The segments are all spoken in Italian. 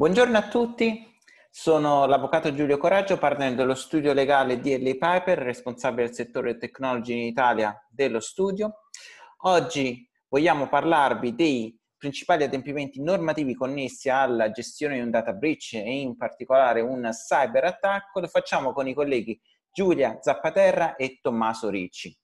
Buongiorno a tutti, sono l'avvocato Giulio Coraggio, partner dello studio legale DL Piper, responsabile del settore technology in Italia dello studio. Oggi vogliamo parlarvi dei principali adempimenti normativi connessi alla gestione di un data breach e in particolare un cyber attacco. Lo facciamo con i colleghi Giulia Zappaterra e Tommaso Ricci.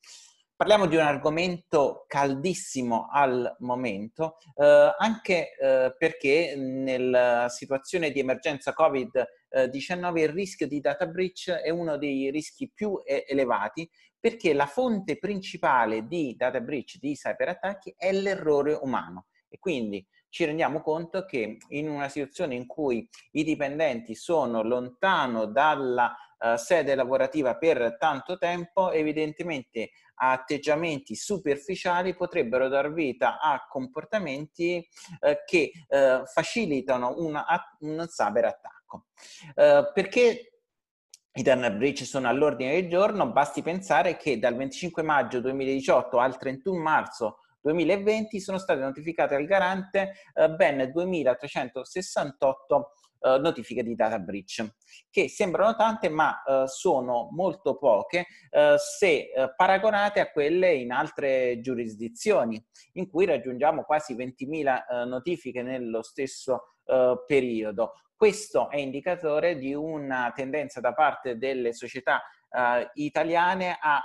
Parliamo di un argomento caldissimo al momento, eh, anche eh, perché nella situazione di emergenza Covid-19 il rischio di data breach è uno dei rischi più elevati perché la fonte principale di data breach, di cyberattacchi, è l'errore umano. E quindi ci rendiamo conto che in una situazione in cui i dipendenti sono lontano dalla uh, sede lavorativa per tanto tempo, evidentemente atteggiamenti superficiali potrebbero dar vita a comportamenti eh, che eh, facilitano una, un cyberattacco. Eh, perché i tunnel breach sono all'ordine del giorno, basti pensare che dal 25 maggio 2018 al 31 marzo 2020 sono state notificate al garante eh, ben 2368 uh, notifiche di data breach, che sembrano tante ma uh, sono molto poche uh, se paragonate a quelle in altre giurisdizioni, in cui raggiungiamo quasi 20.000 notifiche nello stesso periodo. Questo è indicatore di una tendenza da parte delle società italiane a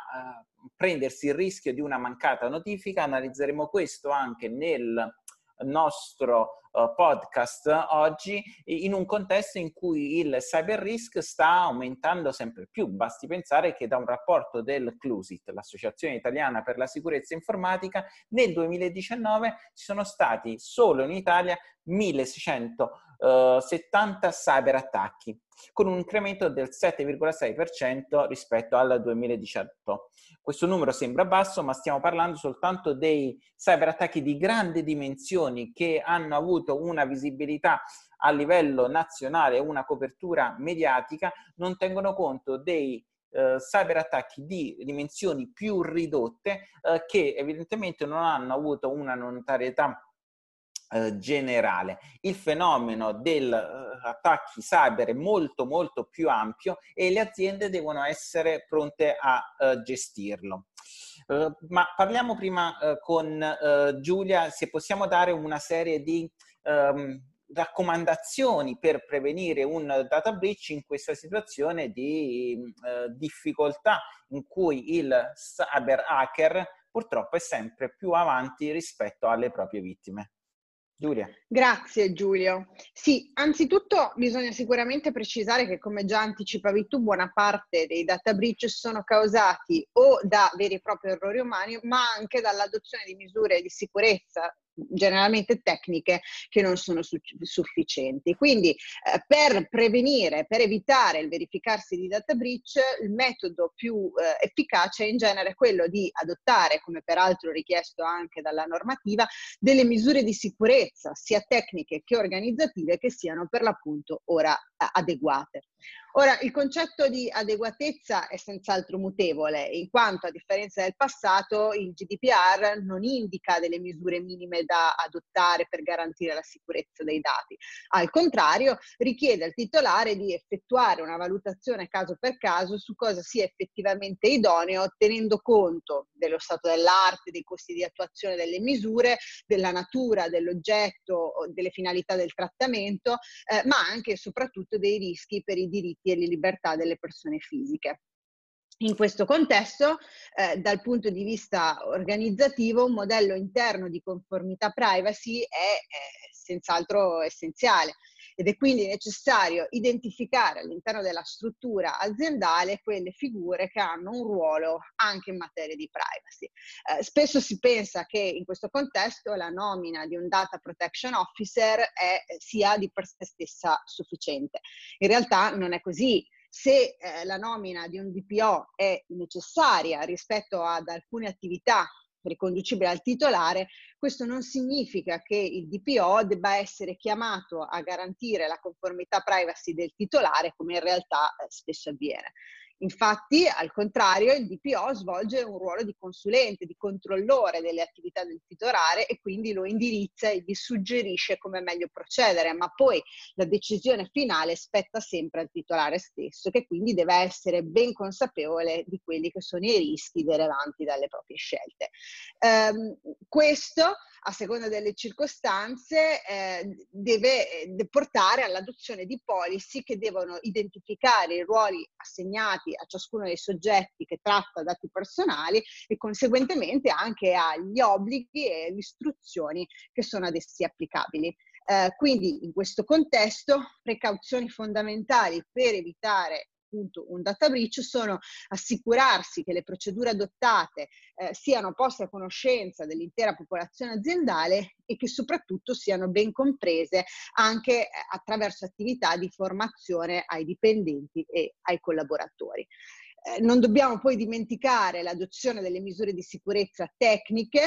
prendersi il rischio di una mancata notifica. Analizzeremo questo anche nel nostro uh, podcast oggi in un contesto in cui il cyber risk sta aumentando sempre più. Basti pensare che da un rapporto del CLUSIT, l'Associazione Italiana per la Sicurezza Informatica, nel 2019 ci sono stati solo in Italia 1670 uh, cyber attacchi con un incremento del 7,6% rispetto al 2018. Questo numero sembra basso, ma stiamo parlando soltanto dei cyberattacchi di grandi dimensioni che hanno avuto una visibilità a livello nazionale, una copertura mediatica, non tengono conto dei eh, cyberattacchi di dimensioni più ridotte eh, che evidentemente non hanno avuto una notorietà eh, generale. Il fenomeno degli uh, attacchi cyber è molto molto più ampio e le aziende devono essere pronte a uh, gestirlo. Uh, ma parliamo prima con Giulia se possiamo dare una serie di um, raccomandazioni per prevenire un data breach in questa situazione di difficoltà in cui il cyber hacker purtroppo è sempre più avanti rispetto alle proprie vittime. Giulia. Grazie Giulio. Sì, anzitutto bisogna sicuramente precisare che come già anticipavi tu, buona parte dei data breach sono causati o da veri e propri errori umani, ma anche dall'adozione di misure di sicurezza generalmente tecniche che non sono su- sufficienti. Quindi eh, per prevenire, per evitare il verificarsi di data breach, il metodo più eh, efficace è in genere quello di adottare, come peraltro richiesto anche dalla normativa, delle misure di sicurezza, sia tecniche che organizzative, che siano per l'appunto ora eh, adeguate. Ora, il concetto di adeguatezza è senz'altro mutevole, in quanto a differenza del passato il GDPR non indica delle misure minime da adottare per garantire la sicurezza dei dati. Al contrario, richiede al titolare di effettuare una valutazione caso per caso su cosa sia effettivamente idoneo, tenendo conto dello stato dell'arte, dei costi di attuazione delle misure, della natura dell'oggetto, delle finalità del trattamento, eh, ma anche e soprattutto dei rischi per i diritti e le libertà delle persone fisiche. In questo contesto, eh, dal punto di vista organizzativo, un modello interno di conformità privacy è eh, senz'altro essenziale ed è quindi necessario identificare all'interno della struttura aziendale quelle figure che hanno un ruolo anche in materia di privacy. Eh, spesso si pensa che in questo contesto la nomina di un data protection officer è, sia di per sé stessa sufficiente. In realtà non è così se eh, la nomina di un DPO è necessaria rispetto ad alcune attività riconducibile al titolare, questo non significa che il DPO debba essere chiamato a garantire la conformità privacy del titolare, come in realtà eh, spesso avviene. Infatti, al contrario, il DPO svolge un ruolo di consulente, di controllore delle attività del titolare e quindi lo indirizza e gli suggerisce come meglio procedere, ma poi la decisione finale spetta sempre al titolare stesso, che quindi deve essere ben consapevole di quelli che sono i rischi derivanti dalle proprie scelte. Um, questo, a seconda delle circostanze, eh, deve eh, portare all'adozione di policy che devono identificare i ruoli assegnati a ciascuno dei soggetti che tratta dati personali e conseguentemente anche agli obblighi e alle istruzioni che sono ad essi applicabili. Eh, quindi in questo contesto precauzioni fondamentali per evitare appunto un data breach sono assicurarsi che le procedure adottate eh, siano poste a conoscenza dell'intera popolazione aziendale e che soprattutto siano ben comprese anche eh, attraverso attività di formazione ai dipendenti e ai collaboratori. Eh, non dobbiamo poi dimenticare l'adozione delle misure di sicurezza tecniche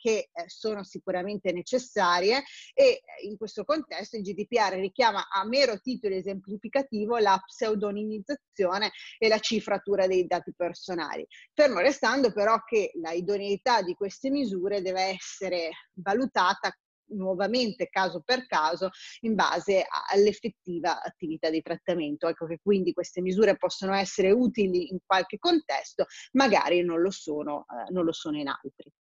che eh, sono sicuramente necessarie e eh, in questo contesto il GDPR richiama a mero titolo esemplificativo la pseudonimizzazione e la cifratura dei dati personali, fermo restando però che la idoneità di queste misure deve essere valutata nuovamente caso per caso in base all'effettiva attività di trattamento. Ecco che quindi queste misure possono essere utili in qualche contesto, magari non lo sono, eh, non lo sono in altri.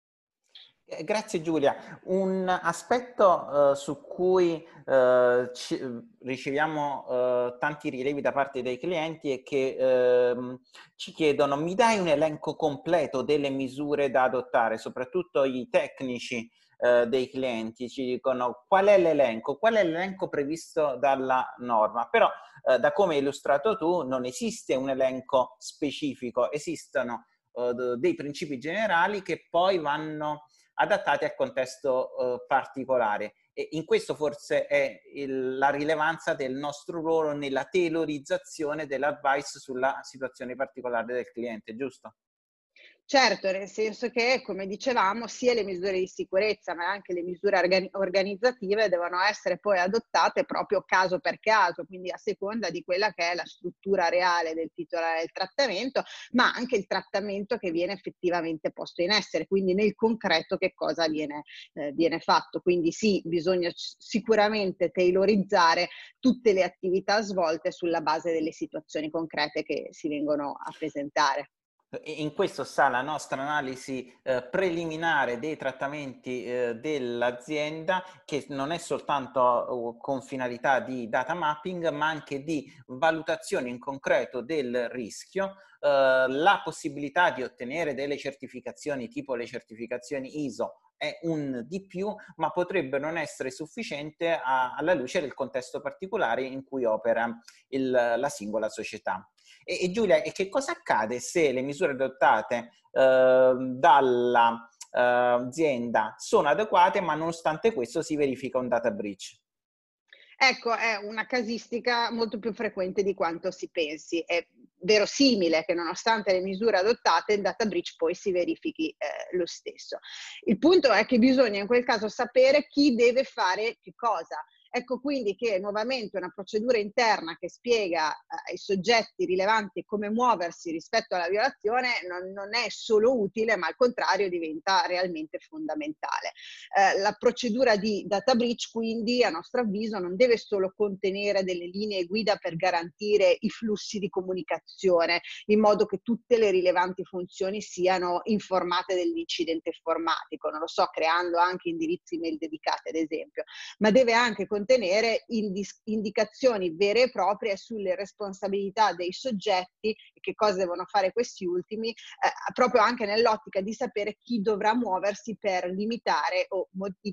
Eh, grazie Giulia. Un aspetto uh, su cui uh, ci, riceviamo uh, tanti rilevi da parte dei clienti è che ehm, ci chiedono mi dai un elenco completo delle misure da adottare, soprattutto i tecnici dei clienti ci dicono qual è l'elenco, qual è l'elenco previsto dalla norma, però da come hai illustrato tu non esiste un elenco specifico, esistono dei principi generali che poi vanno adattati al contesto uh, particolare. E in questo forse è il, la rilevanza del nostro ruolo nella tailorizzazione dell'advice sulla situazione particolare del cliente, giusto? Certo, nel senso che, come dicevamo, sia le misure di sicurezza ma anche le misure organi- organizzative devono essere poi adottate proprio caso per caso, quindi a seconda di quella che è la struttura reale del titolare del trattamento, ma anche il trattamento che viene effettivamente posto in essere, quindi nel concreto che cosa viene, eh, viene fatto. Quindi sì, bisogna sicuramente tailorizzare tutte le attività svolte sulla base delle situazioni concrete che si vengono a presentare. In questo sta la nostra analisi eh, preliminare dei trattamenti eh, dell'azienda che non è soltanto uh, con finalità di data mapping ma anche di valutazione in concreto del rischio, eh, la possibilità di ottenere delle certificazioni tipo le certificazioni ISO è un di più, ma potrebbe non essere sufficiente a, alla luce del contesto particolare in cui opera il, la singola società. E, e Giulia, e che cosa accade se le misure adottate eh, dall'azienda eh, sono adeguate, ma nonostante questo si verifica un data breach? Ecco, è una casistica molto più frequente di quanto si pensi. È verosimile che nonostante le misure adottate il data breach poi si verifichi eh, lo stesso. Il punto è che bisogna in quel caso sapere chi deve fare che cosa Ecco quindi che nuovamente una procedura interna che spiega eh, ai soggetti rilevanti come muoversi rispetto alla violazione non, non, è solo utile, ma al contrario diventa realmente fondamentale. Eh, la procedura di data breach quindi a nostro avviso non deve solo contenere delle linee guida per garantire i flussi di comunicazione in modo che tutte le rilevanti funzioni siano informate dell'incidente informatico, non lo so, creando anche indirizzi mail dedicati ad esempio, ma deve anche contenere contenere indicazioni vere e proprie sulle responsabilità dei soggetti e che cosa devono fare questi ultimi, eh, proprio anche nell'ottica di sapere chi dovrà muoversi per limitare o,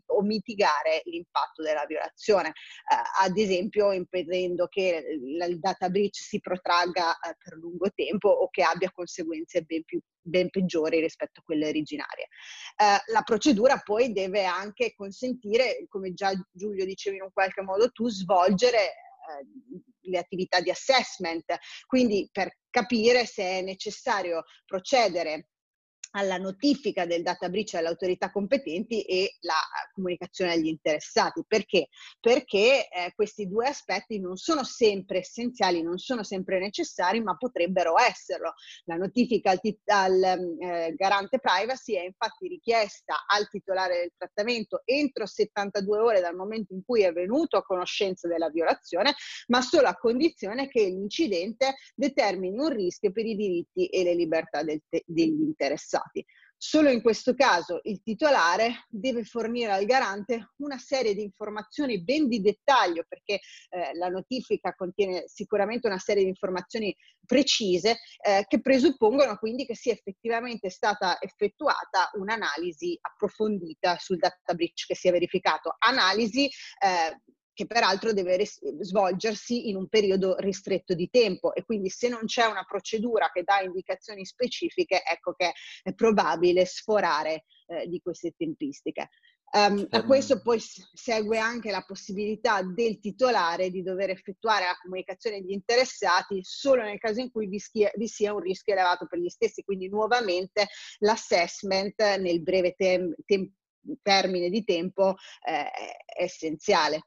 o mitigare l'impatto della violazione, eh, ad esempio impedendo che il data breach si protragga eh, per lungo tempo o che abbia conseguenze ben più ben peggiori rispetto a quelle originarie. Eh, la procedura poi deve anche consentire, come già Giulio dicevi in un qualche modo tu, svolgere eh, le attività di assessment, quindi per capire se è necessario procedere alla notifica del data breach alle autorità competenti e la comunicazione agli interessati. Perché? Perché eh, questi due aspetti non sono sempre essenziali, non sono sempre necessari, ma potrebbero esserlo. La notifica al, al eh, garante privacy è infatti richiesta al titolare del trattamento entro 72 ore dal momento in cui è venuto a conoscenza della violazione, ma solo a condizione che l'incidente determini un rischio per i diritti e le libertà te- degli interessati stati. Solo in questo caso il titolare deve fornire al garante una serie di informazioni ben di dettaglio perché eh, la notifica contiene sicuramente una serie di informazioni precise eh, che presuppongono quindi che sia effettivamente stata effettuata un'analisi approfondita sul data breach che si è verificato. Analisi eh, che peraltro deve res- svolgersi in un periodo ristretto di tempo e quindi se non c'è una procedura che dà indicazioni specifiche, ecco che è probabile sforare eh, di queste tempistiche. Um, a questo poi segue anche la possibilità del titolare di dover effettuare la comunicazione agli interessati solo nel caso in cui vi, schia, vi sia un rischio elevato per gli stessi, quindi nuovamente l'assessment nel breve tem- tem- termine di tempo eh, è essenziale.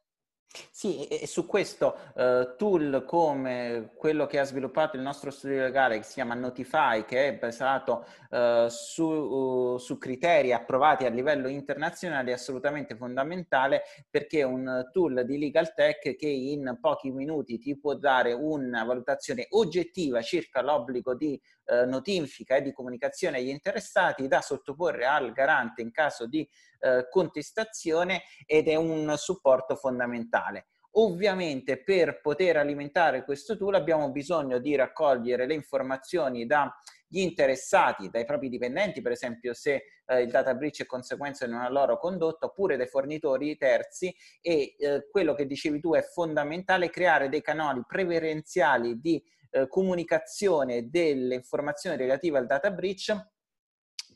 Sì, e su questo uh, tool come quello che ha sviluppato il nostro studio legale che si chiama Notify, che è basato uh, su, uh, su, criteri approvati a livello internazionale, è assolutamente fondamentale perché è un tool di legal tech che in pochi minuti ti può dare una valutazione oggettiva circa l'obbligo di notifica e di comunicazione agli interessati da sottoporre al garante in caso di eh, contestazione ed è un supporto fondamentale. Ovviamente per poter alimentare questo tool abbiamo bisogno di raccogliere le informazioni dagli interessati, dai propri dipendenti, per esempio se eh, il data breach è conseguenza di una loro condotta, oppure dai fornitori terzi e eh, quello che dicevi tu è fondamentale creare dei canali preferenziali di eh, comunicazione delle informazioni relative al data breach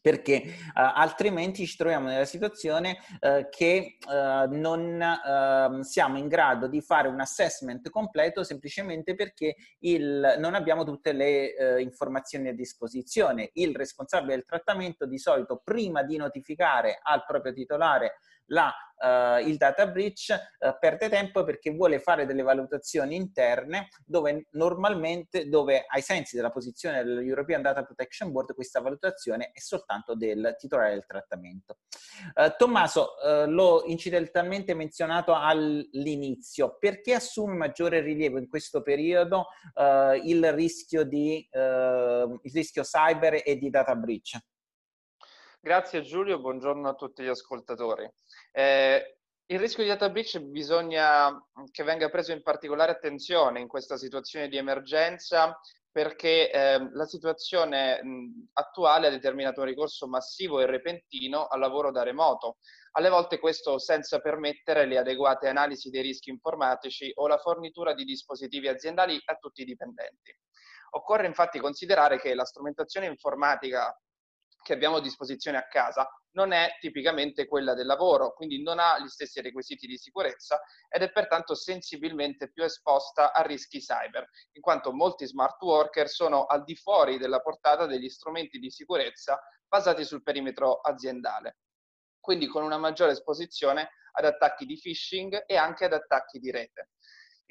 perché uh, altrimenti ci troviamo nella situazione uh, che uh, non ehm, siamo in grado di fare un assessment completo semplicemente perché il, non abbiamo tutte le informazioni a disposizione. Il responsabile del trattamento di solito prima di notificare al proprio titolare la, uh, il data breach uh, perde tempo perché vuole fare delle valutazioni interne dove normalmente, dove ai sensi della posizione dell'European Data Protection Board questa valutazione è soltanto del titolare del trattamento. Uh, Tommaso, l'ho incidentalmente menzionato all'inizio, perché assume maggiore rilievo in questo periodo il rischio, di, il rischio cyber e di data breach? Grazie Giulio, buongiorno a tutti gli ascoltatori. Eh, il rischio di data breach bisogna che venga preso in particolare attenzione in questa situazione di emergenza perché eh, la situazione mh, attuale ha determinato un ricorso massivo e repentino al lavoro da remoto. Alle volte questo senza permettere le adeguate analisi dei rischi informatici o la fornitura di dispositivi aziendali a tutti i dipendenti. Occorre infatti considerare che la strumentazione informatica che abbiamo a disposizione a casa non è tipicamente quella del lavoro, quindi non ha gli stessi requisiti di sicurezza ed è pertanto sensibilmente più esposta a rischi cyber, in quanto molti smart worker sono al di fuori della portata degli strumenti di sicurezza basati sul perimetro aziendale, quindi con una maggiore esposizione ad attacchi di phishing e anche ad attacchi di rete.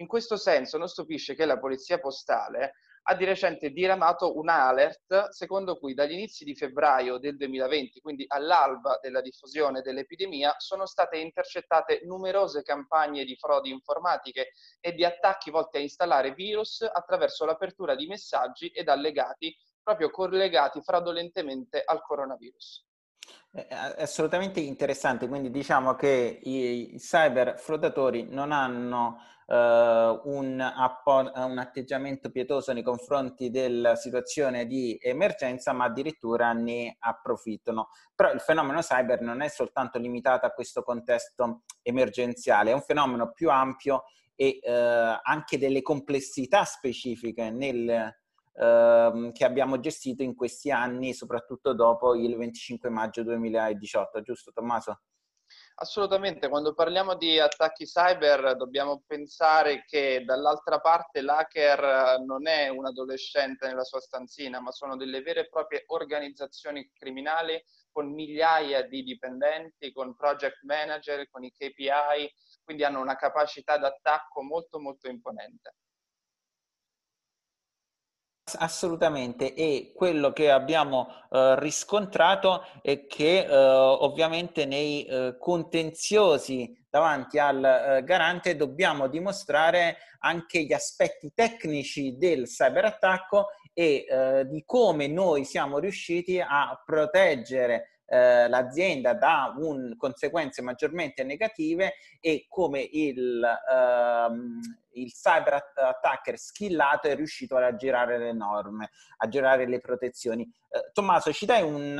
In questo senso non stupisce che la polizia postale ha di recente diramato un alert secondo cui dagli inizi di febbraio del 2020, quindi all'alba della diffusione dell'epidemia, sono state intercettate numerose campagne di frodi informatiche e di attacchi volti a installare virus attraverso l'apertura di messaggi ed allegati proprio collegati fraudolentemente al coronavirus. È assolutamente interessante, quindi diciamo che i cyber frodatori non hanno un, appo- un, atteggiamento pietoso nei confronti della situazione di emergenza, ma addirittura ne approfittano. Però il fenomeno cyber non è soltanto limitato a questo contesto emergenziale, è un fenomeno più ampio e uh, anche delle complessità specifiche nel, Uh, che abbiamo gestito in questi anni, soprattutto dopo il 25 maggio 2018, giusto Tommaso? Assolutamente, quando parliamo di attacchi cyber dobbiamo pensare che dall'altra parte l'hacker non è un adolescente nella sua stanzina, ma sono delle vere e proprie organizzazioni criminali con migliaia di dipendenti, con project manager, con i KPI, quindi hanno una capacità d'attacco molto molto imponente. Assolutamente, e quello che abbiamo eh, riscontrato è che eh, ovviamente nei eh, contenziosi davanti al eh, garante dobbiamo dimostrare anche gli aspetti tecnici del cyberattacco e eh, di come noi siamo riusciti a proteggere eh, l'azienda da un, conseguenze maggiormente negative e come il, ehm, il cyber attacker skillato è riuscito ad aggirare le norme, a girare le protezioni. Eh, Tommaso, ci dai un,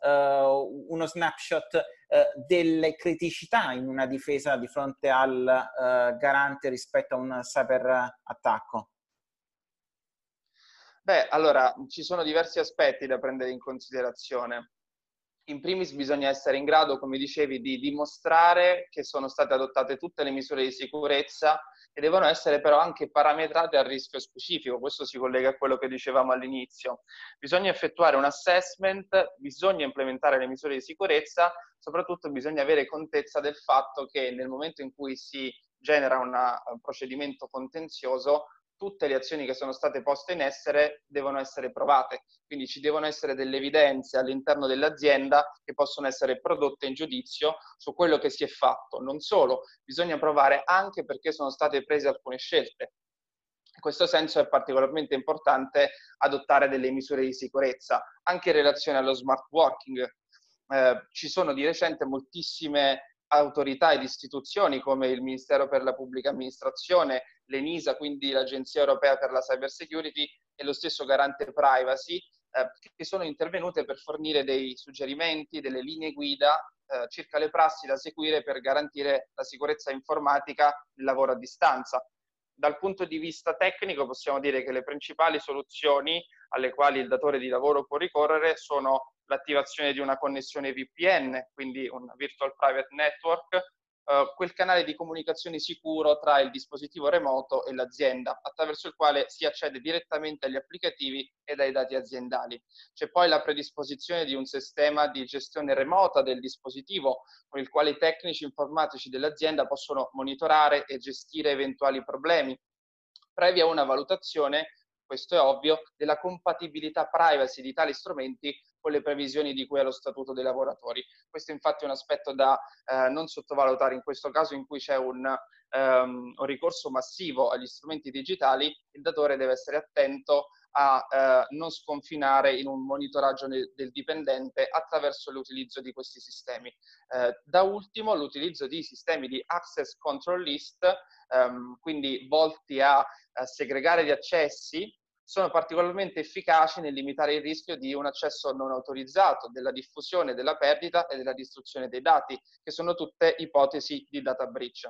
uh, uno snapshot uh, delle criticità in una difesa di fronte al uh, garante rispetto a un cyber attacco? Beh, allora, ci sono diversi aspetti da prendere in considerazione in primis bisogna essere in grado, come dicevi, di dimostrare che sono state adottate tutte le misure di sicurezza e devono essere però anche parametrate al rischio specifico. Questo si collega a quello che dicevamo all'inizio. Bisogna effettuare un assessment, bisogna implementare le misure di sicurezza, soprattutto bisogna avere contezza del fatto che nel momento in cui si genera una, un procedimento contenzioso tutte le azioni che sono state poste in essere devono essere provate, quindi ci devono essere delle evidenze all'interno dell'azienda che possono essere prodotte in giudizio su quello che si è fatto. Non solo, bisogna provare anche perché sono state prese alcune scelte. In questo senso è particolarmente importante adottare delle misure di sicurezza, anche in relazione allo smart working. Eh, ci sono di recente moltissime autorità ed istituzioni come il Ministero per la Pubblica Amministrazione, l'ENISA, quindi l'Agenzia Europea per la Cyber Security e lo stesso Garante Privacy, eh, che sono intervenute per fornire dei suggerimenti, delle linee guida eh, circa le prassi da seguire per garantire la sicurezza informatica nel lavoro a distanza. Dal punto di vista tecnico possiamo dire che le principali soluzioni alle quali il datore di lavoro può ricorrere sono l'attivazione di una connessione VPN, quindi un Virtual Private Network, eh, quel canale di comunicazione sicuro tra il dispositivo remoto e l'azienda, attraverso il quale si accede direttamente agli applicativi e ai dati aziendali. C'è poi la predisposizione di un sistema di gestione remota del dispositivo, con il quale i tecnici informatici dell'azienda possono monitorare e gestire eventuali problemi, previa una valutazione questo è ovvio, della compatibilità privacy di tali strumenti con le previsioni di cui è lo Statuto dei lavoratori. Questo infatti è un aspetto da eh, non sottovalutare in questo caso in cui c'è un, um, un, ricorso massivo agli strumenti digitali, il datore deve essere attento a eh, non sconfinare in un monitoraggio del dipendente attraverso l'utilizzo di questi sistemi. Eh, da ultimo l'utilizzo di sistemi di access control list, ehm, quindi volti a, a segregare gli accessi sono particolarmente efficaci nel limitare il rischio di un accesso non autorizzato, della diffusione, della perdita e della distruzione dei dati, che sono tutte ipotesi di data breach.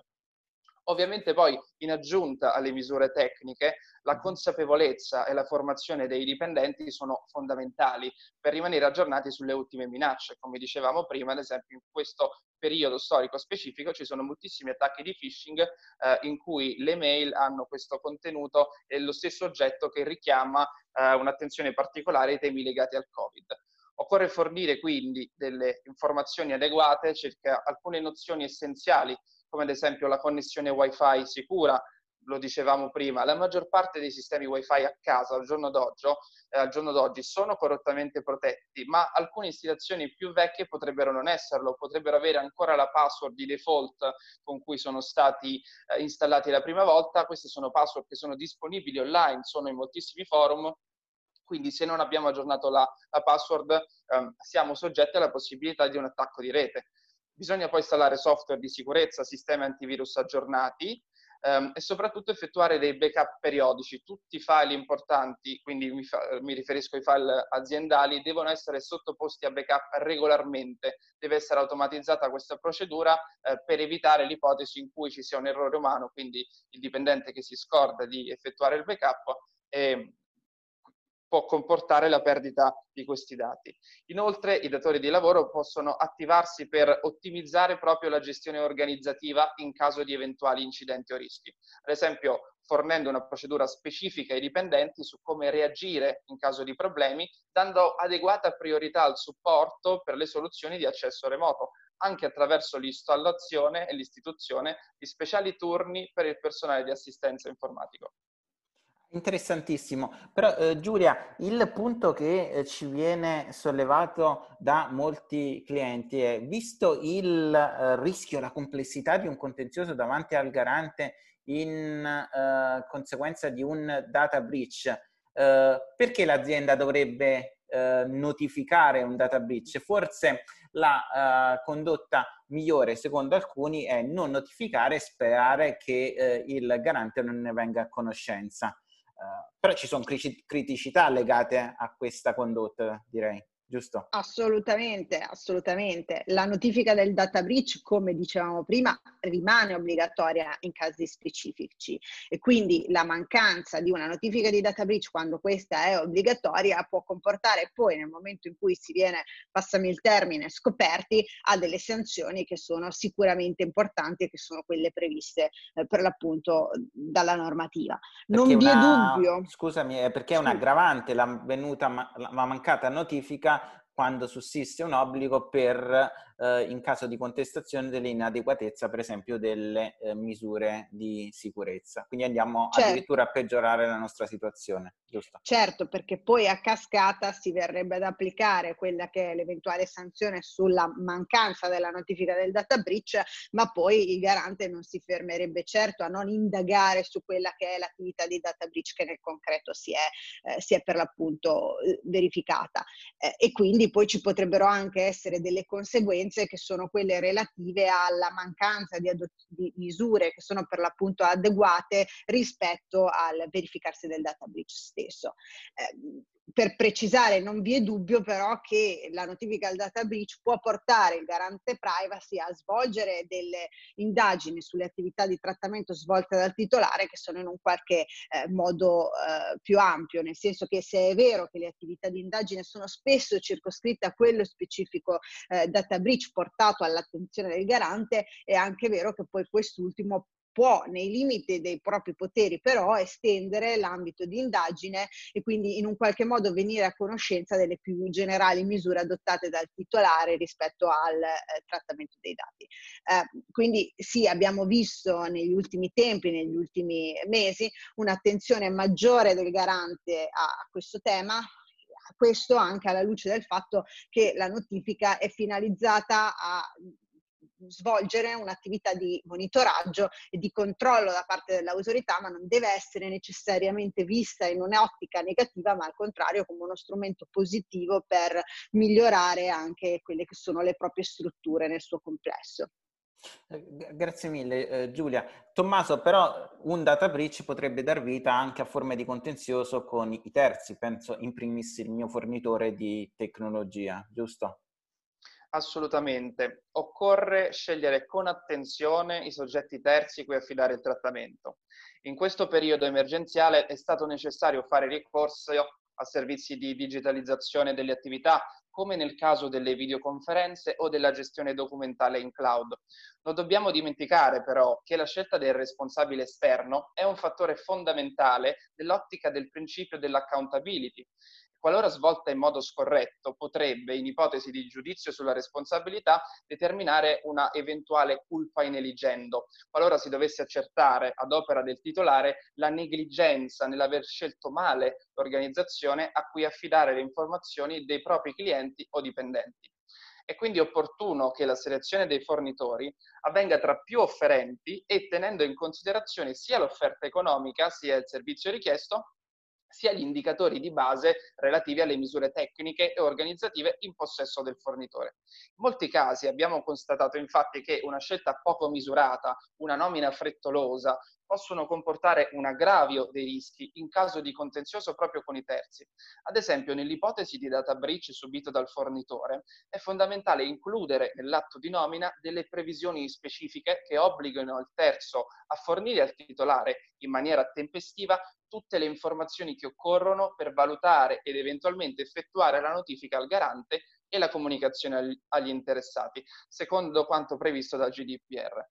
Ovviamente poi in aggiunta alle misure tecniche, la consapevolezza e la formazione dei dipendenti sono fondamentali per rimanere aggiornati sulle ultime minacce. Come dicevamo prima, ad esempio in questo periodo storico specifico ci sono moltissimi attacchi di phishing eh, in cui le mail hanno questo contenuto e lo stesso oggetto che richiama eh, un'attenzione particolare ai temi legati al Covid. Occorre fornire quindi delle informazioni adeguate circa alcune nozioni essenziali come ad esempio la connessione wifi sicura, lo dicevamo prima, la maggior parte dei sistemi wifi a casa al giorno, eh, al giorno d'oggi sono correttamente protetti, ma alcune installazioni più vecchie potrebbero non esserlo, potrebbero avere ancora la password di default con cui sono stati eh, installati la prima volta, queste sono password che sono disponibili online, sono in moltissimi forum, quindi se non abbiamo aggiornato la, la password eh, siamo soggetti alla possibilità di un attacco di rete. Bisogna poi installare software di sicurezza, sistemi antivirus aggiornati ehm, e soprattutto effettuare dei backup periodici. Tutti i file importanti, quindi mi, fa, mi, riferisco ai file aziendali, devono essere sottoposti a backup regolarmente. Deve essere automatizzata questa procedura eh, per evitare l'ipotesi in cui ci sia un errore umano, quindi il dipendente che si scorda di effettuare il backup e può comportare la perdita di questi dati. Inoltre i datori di lavoro possono attivarsi per ottimizzare proprio la gestione organizzativa in caso di eventuali incidenti o rischi. Ad esempio, fornendo una procedura specifica ai dipendenti su come reagire in caso di problemi, dando adeguata priorità al supporto per le soluzioni di accesso remoto, anche attraverso l'installazione e l'istituzione di speciali turni per il personale di assistenza informatico. Interessantissimo, però eh, Giulia, il punto che eh, ci viene sollevato da molti clienti è, visto il eh, rischio, la complessità di un contenzioso davanti al garante in eh, conseguenza di un data breach, eh, perché l'azienda dovrebbe eh, notificare un data breach? Forse la condotta migliore secondo alcuni è non notificare e sperare che il garante non ne venga a conoscenza. Uh, però ci sono criticità legate a questa condotta, direi giusto? Assolutamente, assolutamente. La notifica del data breach, come dicevamo prima, rimane obbligatoria in casi specifici e quindi la mancanza di una notifica di data breach quando questa è obbligatoria può comportare poi nel momento in cui si viene, passami il termine, scoperti a delle sanzioni che sono sicuramente importanti e che sono quelle previste eh, per l'appunto dalla normativa. Non vi è dubbio. Scusami, è perché è un aggravante la, venuta, la mancata notifica quando sussiste un obbligo per eh, in caso di contestazione dell'inadeguatezza, per esempio, delle eh, misure di sicurezza. Quindi andiamo certo. addirittura a peggiorare la nostra situazione, giusto? Certo, perché poi a cascata si verrebbe ad applicare quella che è l'eventuale sanzione sulla mancanza della notifica del data breach, ma poi il garante non si fermerebbe certo a non indagare su quella che è l'attività di data breach che nel concreto si è, eh, si è per l'appunto eh, verificata. Eh, e quindi poi ci potrebbero anche essere delle conseguenze conseguenze che sono quelle relative alla mancanza di, adot- di misure che sono per l'appunto adeguate rispetto al verificarsi del data breach stesso. Eh, per precisare, non vi è dubbio però che la notifica al data breach può portare il garante privacy a svolgere delle indagini sulle attività di trattamento svolte dal titolare che sono in un qualche eh, modo eh, più ampio, nel senso che se è vero che le attività di indagine sono spesso circoscritte a quello specifico eh, data breach portato all'attenzione del garante, è anche vero che poi quest'ultimo può nei limiti dei propri poteri però estendere l'ambito di indagine e quindi in un qualche modo venire a conoscenza delle più generali misure adottate dal titolare rispetto al eh, trattamento dei dati. Eh, quindi sì, abbiamo visto negli ultimi tempi, negli ultimi mesi, un'attenzione maggiore del garante a, a questo tema, questo anche alla luce del fatto che la notifica è finalizzata a svolgere un'attività di monitoraggio e di controllo da parte dell'autorità, ma non deve essere necessariamente vista in un'ottica negativa, ma al contrario come uno strumento positivo per migliorare anche quelle che sono le proprie strutture nel suo complesso. Eh, grazie mille eh, Giulia. Tommaso, però un data breach potrebbe dar vita anche a forme di contenzioso con i terzi, penso in primis il mio fornitore di tecnologia, giusto? Assolutamente. Occorre scegliere con attenzione i soggetti terzi cui affidare il trattamento. In questo periodo emergenziale è stato necessario fare ricorso a servizi di digitalizzazione delle attività, come nel caso delle videoconferenze o della gestione documentale in cloud. Non dobbiamo dimenticare però che la scelta del responsabile esterno è un fattore fondamentale nell'ottica del principio dell'accountability qualora svolta in modo scorretto, potrebbe, in ipotesi di giudizio sulla responsabilità, determinare una eventuale culpa in eligendo, qualora si dovesse accertare ad opera del titolare la negligenza nell'aver scelto male l'organizzazione a cui affidare le informazioni dei propri clienti o dipendenti. È quindi opportuno che la selezione dei fornitori avvenga tra più offerenti e tenendo in considerazione sia l'offerta economica sia il servizio richiesto, sia gli indicatori di base relativi alle misure tecniche e organizzative in possesso del fornitore. In molti casi abbiamo constatato infatti che una scelta poco misurata, una nomina frettolosa, possono comportare un aggravio dei rischi in caso di contenzioso proprio con i terzi. Ad esempio, nell'ipotesi di data breach subito dal fornitore, è fondamentale includere nell'atto di nomina delle previsioni specifiche che obbligano il terzo a fornire al titolare in maniera tempestiva tutte le informazioni che occorrono per valutare ed eventualmente effettuare la notifica al garante e la comunicazione agli interessati, secondo quanto previsto dal GDPR.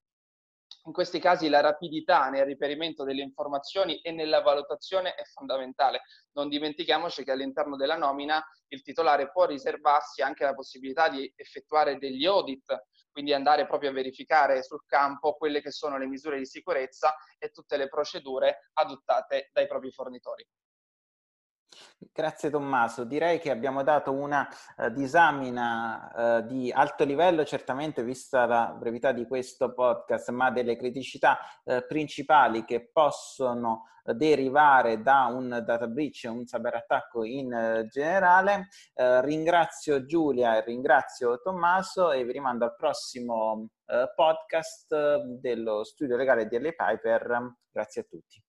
In questi casi la rapidità nel riperimento delle informazioni e nella valutazione è fondamentale. Non dimentichiamoci che all'interno della nomina il titolare può riservarsi anche la possibilità di effettuare degli audit, quindi andare proprio a verificare sul campo quelle che sono le misure di sicurezza e tutte le procedure adottate dai propri fornitori. Grazie Tommaso, direi che abbiamo dato una uh, disamina uh, di alto livello, certamente vista la brevità di questo podcast, ma delle criticità uh, principali che possono derivare da un data breach, un cyberattacco in generale. ringrazio Giulia e ringrazio Tommaso e vi rimando al prossimo podcast dello studio legale di LA Piper. Grazie a tutti.